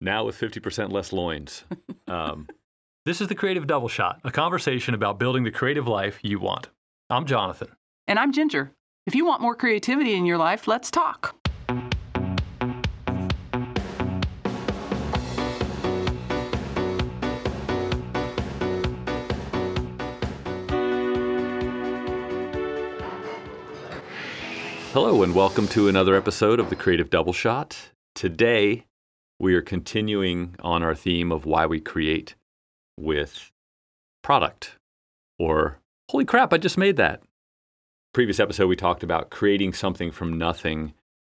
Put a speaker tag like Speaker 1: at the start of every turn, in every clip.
Speaker 1: now with 50% less loins. Um,
Speaker 2: This is the Creative Double Shot, a conversation about building the creative life you want. I'm Jonathan.
Speaker 3: And I'm Ginger. If you want more creativity in your life, let's talk.
Speaker 1: hello, and welcome to another episode of the Creative Double Shot. Today, we are continuing on our theme of why we create with product, or holy crap, I just made that. Previous episode, we talked about creating something from nothing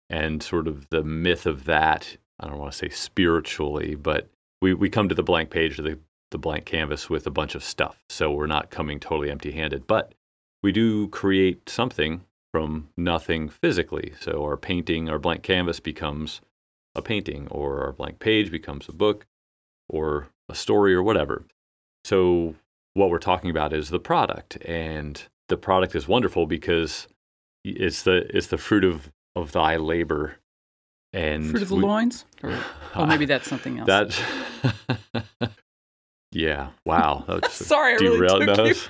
Speaker 1: and sort of the myth of that. I don't want to say spiritually, but we, we come to the blank page or the, the blank canvas with a bunch of stuff. So we're not coming totally empty handed, but we do create something from nothing physically. So our painting, our blank canvas becomes a painting, or our blank page becomes a book, or a story, or whatever. So what we're talking about is the product, and the product is wonderful because it's the it's the fruit of of thy labor. And
Speaker 3: Fruit of the
Speaker 1: we-
Speaker 3: loins? Or, oh, maybe that's something else.
Speaker 1: that. yeah. Wow. That
Speaker 3: Sorry, I really took you
Speaker 1: those.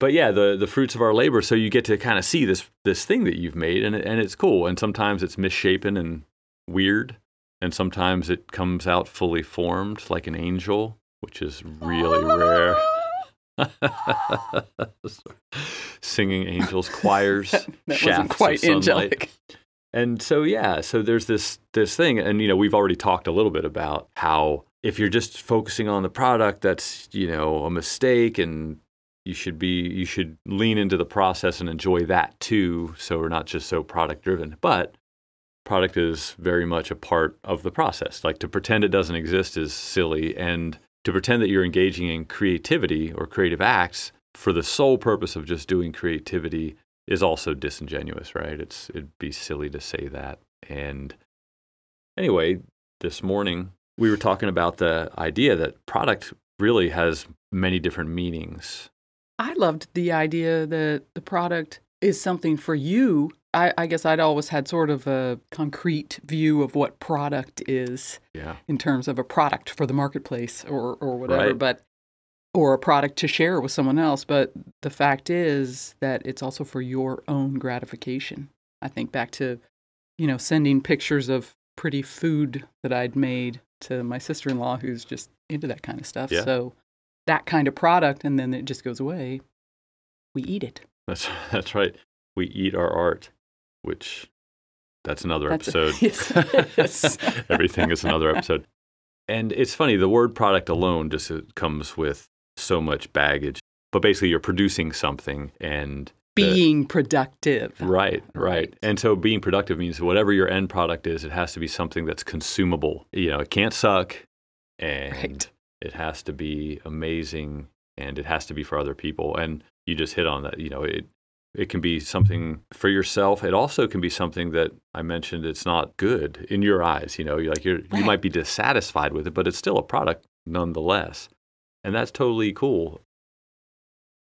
Speaker 1: But yeah, the the fruits of our labor. So you get to kind of see this this thing that you've made, and and it's cool. And sometimes it's misshapen and weird, and sometimes it comes out fully formed like an angel, which is really rare. Singing angels, choirs,
Speaker 3: that wasn't
Speaker 1: shafts
Speaker 3: quite
Speaker 1: of sunlight.
Speaker 3: angelic.
Speaker 1: And so yeah, so there's this this thing and you know, we've already talked a little bit about how if you're just focusing on the product that's, you know, a mistake and you should be you should lean into the process and enjoy that too, so we're not just so product driven. But product is very much a part of the process. Like to pretend it doesn't exist is silly and to pretend that you're engaging in creativity or creative acts for the sole purpose of just doing creativity is also disingenuous, right? It's it'd be silly to say that. And anyway, this morning we were talking about the idea that product really has many different meanings.
Speaker 3: I loved the idea that the product is something for you. I, I guess I'd always had sort of a concrete view of what product is
Speaker 1: Yeah.
Speaker 3: in terms of a product for the marketplace or, or whatever,
Speaker 1: Right.
Speaker 3: but or a product to share with someone else. But the fact is that it's also for your own gratification. I think back to, you know, sending pictures of pretty food that I'd made to my sister in law who's just into that kind of stuff.
Speaker 1: Yeah.
Speaker 3: So that kind of product and then it just goes away. We eat it.
Speaker 1: That's that's right. We eat our art, which that's another
Speaker 3: That's a-
Speaker 1: episode.
Speaker 3: Yes.
Speaker 1: Everything is another episode. And it's funny, the word product alone just uh, comes with so much baggage. But basically you're producing something and the-
Speaker 3: Being productive.
Speaker 1: Right, right,
Speaker 3: Right.
Speaker 1: And so being productive means whatever your end product is, it has to be something that's consumable. You know, it can't suck and
Speaker 3: Right.
Speaker 1: it has to be amazing and it has to be for other people. And you just hit on that, you know, it it can be something for yourself. It also can be something that I mentioned it's not good in your eyes, you know, you're like you're you might be dissatisfied with it, but it's still a product nonetheless. And that's totally cool.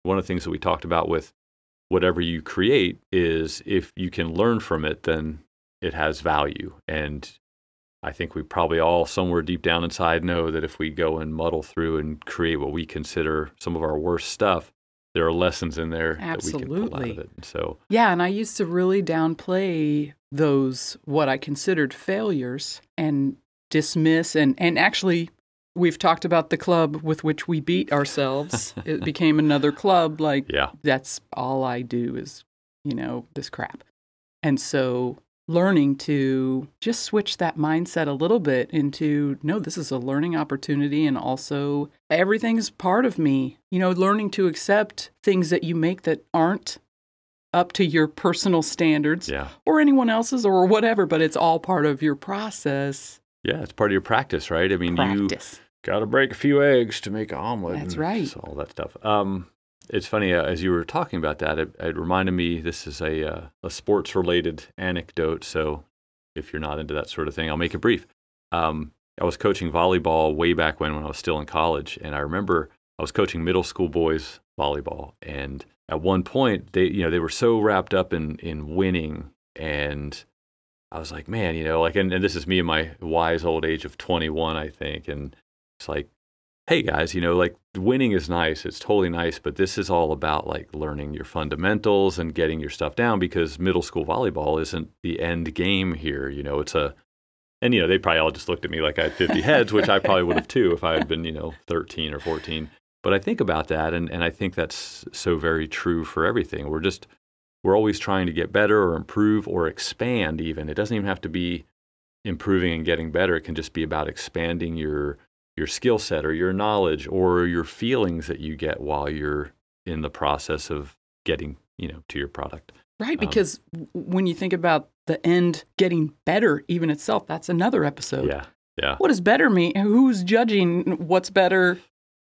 Speaker 1: One of the things that we talked about with whatever you create is if you can learn from it, then it has value. And I think we probably all, somewhere deep down inside, know that if we go and muddle through and create what we consider some of our worst stuff, there are lessons in there that we can pull out
Speaker 3: Absolutely.
Speaker 1: of it. So,
Speaker 3: Yeah, and I used to really downplay those what I considered failures and dismiss and and actually we've talked about the club with which we beat ourselves. it became another club like
Speaker 1: yeah,
Speaker 3: that's all I do is, you know, this crap. And so learning to just switch that mindset a little bit into no, this is a learning opportunity and also everything's part of me. You know, learning to accept things that you make that aren't up to your personal standards
Speaker 1: yeah,
Speaker 3: or anyone else's or whatever, but it's all part of your process.
Speaker 1: yeah. It's part of your practice, right? I mean, you
Speaker 3: Practice.
Speaker 1: got to break a few eggs to make an omelet.
Speaker 3: That's
Speaker 1: and
Speaker 3: right.
Speaker 1: all that stuff. Um, it's funny uh, as you were talking about that. It, it reminded me. This is a uh, a sports related anecdote. So if you're not into that sort of thing, I'll make it brief. Um, I was coaching volleyball way back when when I was still in college, and I remember I was coaching middle school boys volleyball, and at one point they you know they were so wrapped up in in winning and I was like, man, you know, like, and, and this is me in my wise old age of 21, I think. And it's like, hey guys, you know, like winning is nice. It's totally nice. But this is all about like learning your fundamentals and getting your stuff down because middle school volleyball isn't the end game here. You know, it's a, and, you know, they probably all just looked at me like I had 50 heads, which I probably would have too if I had been, you know, 13 or 14. But I think about that, and, and I think that's so very true for everything. We're just, we're always trying to get better or improve or expand even it doesn't even have to be improving and getting better it can just be about expanding your your skill set or your knowledge or your feelings that you get while you're in the process of getting you know to your product.
Speaker 3: Right because um, when you think about the end getting better even itself that's another episode.
Speaker 1: Yeah yeah.
Speaker 3: What does better mean? Who's judging what's better?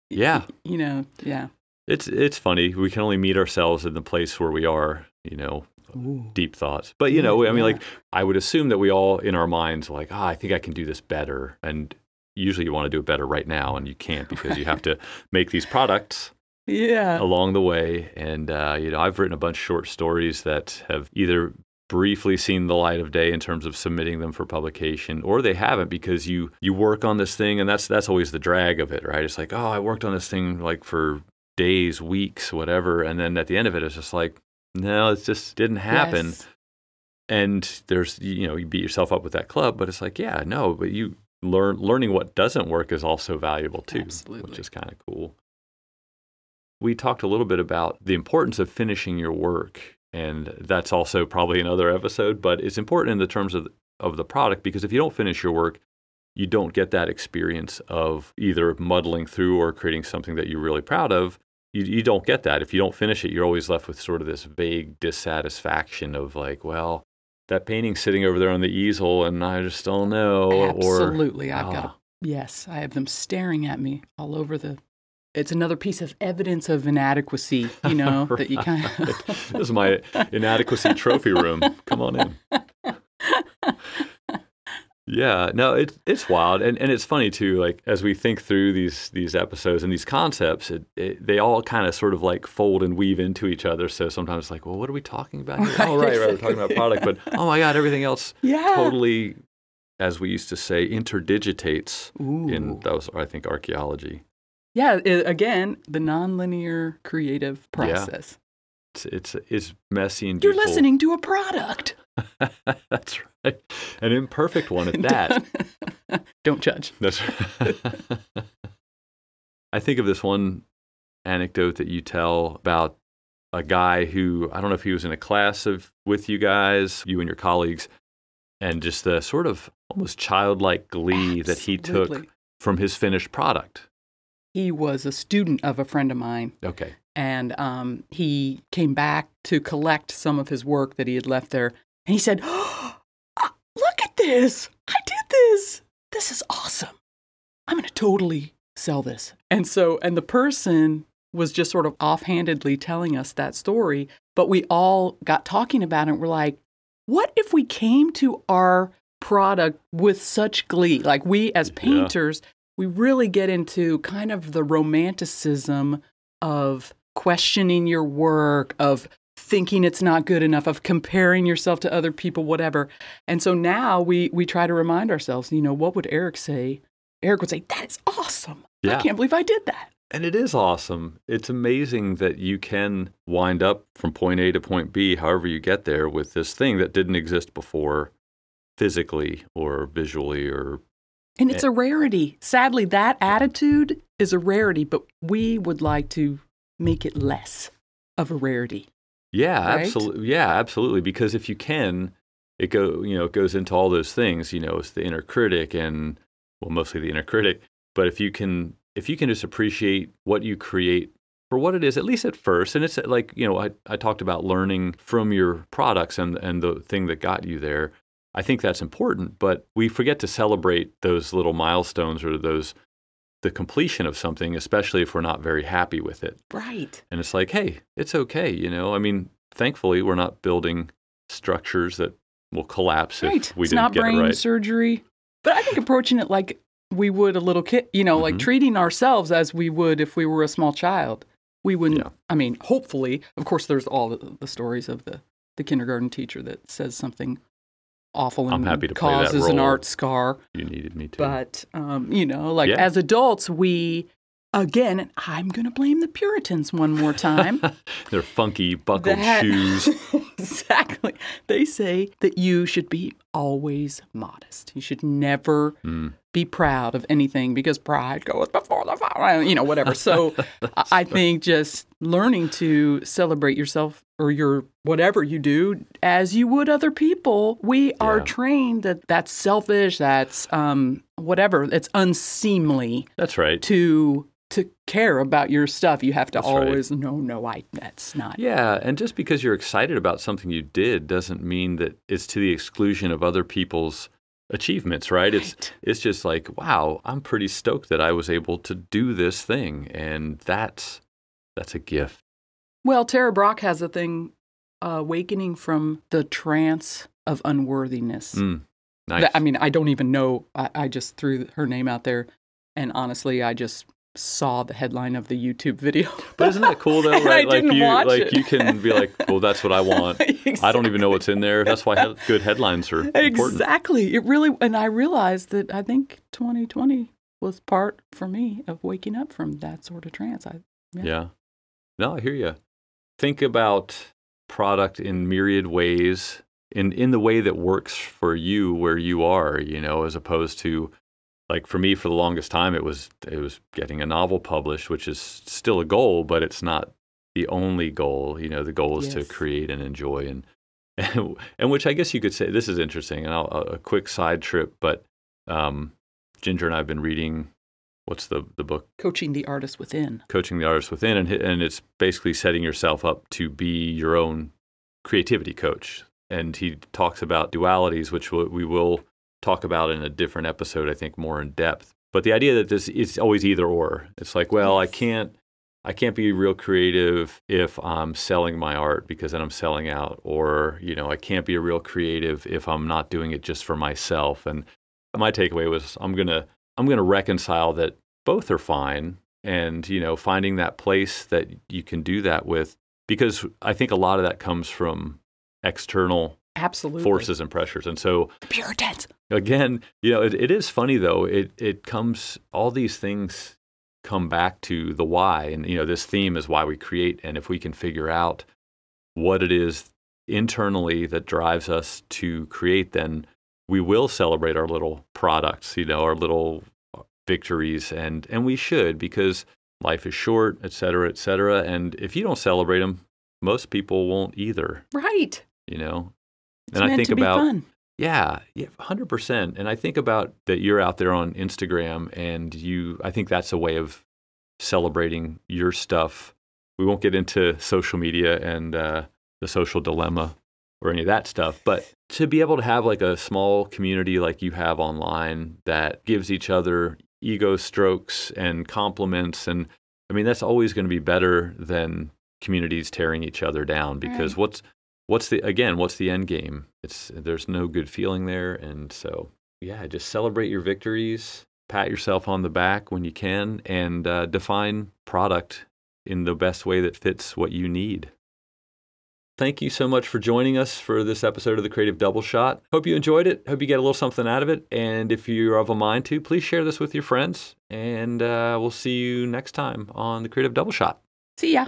Speaker 1: Yeah.
Speaker 3: you know yeah.
Speaker 1: It's it's funny. We can only meet ourselves in the place where we are you know, Ooh. deep thoughts. But you know, I mean, yeah. like I would assume that we all in our minds like, ah, oh, I think I can do this better, and usually you want to do it better right now, and you can't because you have to make these products.
Speaker 3: Yeah.
Speaker 1: Along the way, and uh, you know, I've written a bunch of short stories that have either briefly seen the light of day in terms of submitting them for publication or they haven't because you you work on this thing and that's that's always the drag of it right it's like oh i worked on this thing like for days weeks whatever and then at the end of it it's just like no, it just didn't happen. Yes. And there's, you know, you beat yourself up with that club, but it's like, yeah, no, but you learn learning what doesn't work is also valuable too,
Speaker 3: Absolutely.
Speaker 1: which is kind of cool. We talked a little bit about the importance of finishing your work, and that's also probably another episode, but it's important in the terms of of the product because if you don't finish your work, you don't get that experience of either muddling through or creating something that you're really proud of you, you don't get that. If you don't finish it, you're always left with sort of this vague dissatisfaction of like, well, that painting's sitting over there on the easel and I just don't know.
Speaker 3: Absolutely.
Speaker 1: Or,
Speaker 3: I've got, a, ah. yes, I have them staring at me all over the. It's another piece of evidence of inadequacy, you know, right. that you kind of.
Speaker 1: this is my inadequacy trophy room. Come on in. Yeah, no, it's it's wild, and and it's funny too. Like as we think through these these episodes and these concepts, it, it, they all kind of sort of like fold and weave into each other. So sometimes it's like, well, what are we talking about? Here? Right. Oh, right, right, we're talking about product, but oh my god, everything else
Speaker 3: yeah.
Speaker 1: totally, as we used to say, interdigitates
Speaker 3: Ooh.
Speaker 1: in those. I think archaeology.
Speaker 3: Yeah, it, again, the nonlinear creative process.
Speaker 1: It's, it's it's messy and
Speaker 3: you're listening to a product.
Speaker 1: That's right. An imperfect one at that.
Speaker 3: Don't judge.
Speaker 1: That's right. I think of this one anecdote that you tell about a guy who I don't know if he was in a class of with you guys, you and your colleagues, and just the sort of almost childlike glee Absolutely. that he took from his finished product.
Speaker 3: He was a student of a friend of mine.
Speaker 1: Okay.
Speaker 3: And um, he came back to collect some of his work that he had left there. And he said, oh, Look at this. I did this. This is awesome. I'm going to totally sell this. And so, and the person was just sort of offhandedly telling us that story, but we all got talking about it. We're like, what if we came to our product with such glee? Like, we as painters, yeah. we really get into kind of the romanticism of questioning your work, of thinking it's not good enough of comparing yourself to other people whatever. And so now we we try to remind ourselves you know what would eric say? Eric would say that is awesome. Yeah. i can't believe i did that.
Speaker 1: And it is awesome. It's amazing that you can wind up from point a to point b however you get there with this thing that didn't exist before physically or visually or
Speaker 3: and it's a rarity. Sadly that attitude is a rarity but we would like to make it less of a rarity
Speaker 1: yeah, right? absolutely. Yeah, absolutely. Because if you can, it go you know it goes into all those things. You know, it's the inner critic and well, mostly the inner critic. But if you can if you can just appreciate what you create for what it is, at least at first, and it's like you know I I talked about learning from your products and and the thing that got you there. I think that's important, but we forget to celebrate those little milestones or those the completion of something, especially if we're not very happy with it.
Speaker 3: Right.
Speaker 1: And it's like, hey, it's okay. You know, I mean, thankfully, we're not building structures that will collapse right. if we
Speaker 3: it's
Speaker 1: didn't
Speaker 3: not
Speaker 1: get
Speaker 3: brain
Speaker 1: it right.
Speaker 3: surgery. But I think approaching it like we would a little kid, you know, mm-hmm. like treating ourselves as we would if we were a small child. We wouldn't. Yeah. I mean, hopefully, of course, there's all the, the stories of the the kindergarten teacher that says something awful
Speaker 1: I'm
Speaker 3: and
Speaker 1: happy to play that
Speaker 3: causes an art scar.
Speaker 1: You needed me to.
Speaker 3: But um, you know, like
Speaker 1: Yeah.
Speaker 3: as adults, we again, I'm going to blame the Puritans one more time.
Speaker 1: They're funky buckled
Speaker 3: That-
Speaker 1: shoes.
Speaker 3: exactly. They say that you should be always modest. You should never
Speaker 1: Mm.
Speaker 3: be proud of anything because pride goes before the fall. You know, whatever. So I- think just learning to celebrate yourself or your whatever you do as you would other people. We are trained that that's selfish. That's um, whatever. It's unseemly
Speaker 1: That's right.
Speaker 3: to to care about your stuff. You have to
Speaker 1: That's right.
Speaker 3: always no, no, I. That's not.
Speaker 1: Yeah, and just because you're excited about something you did doesn't mean that it's to the exclusion of other people's achievements, right? It's it's just like, wow, I'm pretty stoked that I was able to do this thing, and that's that's a gift.
Speaker 3: Well, Tara Brach has a thing, uh, awakening from the trance of unworthiness.
Speaker 1: Mm, nice.
Speaker 3: That- I mean, I don't even know. I, I just threw her name out there, and honestly, I just saw the headline of the YouTube video.
Speaker 1: but isn't that cool though? Right?
Speaker 3: I
Speaker 1: like you like
Speaker 3: it.
Speaker 1: you can be like, well, that's what I want. I don't even know what's in there. That's why good headlines are important.
Speaker 3: Exactly. It really, and I realized that I think 2020 was part for me of waking up from that sort of trance. I, Yeah.
Speaker 1: Yeah. No, I hear you. Think about product in myriad ways in in the way that works for you where you are, you know, as opposed to like for me for the longest time it was it was getting a novel published, which is still a goal, but it's not the only goal. You know, the goal is to create and enjoy and and, and which I guess you could say this is interesting and I'll, a quick side trip, but um, Ginger and I have been reading what's the the book
Speaker 3: coaching the artist within.
Speaker 1: coaching the artist within and and it's basically setting yourself up to be your own creativity coach and he talks about dualities which we we will talk about in a different episode I think more in depth. But the idea that this is always either or. It's like well I can't I can't be real creative if I'm selling my art because then I'm selling out or you know I can't be a real creative if I'm not doing it just for myself. And my takeaway was I'm going to I'm going to reconcile that both are fine and you know finding that place that you can do that with because I think a lot of that comes from external
Speaker 3: Absolutely.
Speaker 1: forces and pressures. And so
Speaker 3: Puritans.
Speaker 1: again you know it, it is funny though. It it comes all these things come back to the why. And you know this theme is why we create. And if we can figure out what it is internally that drives us to create then we will celebrate our little products you know our little victories. And and we should because life is short et cetera et cetera. And if you don't celebrate them most people won't either.
Speaker 3: Right.
Speaker 1: you know
Speaker 3: It's
Speaker 1: and i think about
Speaker 3: fun.
Speaker 1: yeah, yeah, hundred percent. And I think about that you're out there on Instagram, and you. I think that's a way of celebrating your stuff. We won't get into social media and uh, the social dilemma or any of that stuff, but to be able to have like a small community like you have online that gives each other ego strokes and compliments, and I mean that's always going to be better than communities tearing each other down because
Speaker 3: Right.
Speaker 1: what's what's the again what's the end game? It's there's no good feeling there and so yeah just celebrate your victories pat yourself on the back when you can and uh, define product in the best way that fits what you need. Thank you so much for joining us for this episode of the creative double shot. Hope you enjoyed it. Hope you get a little something out of it and if you're of a mind to please share this with your friends and uh, we'll see you next time on the creative double shot.
Speaker 3: See ya.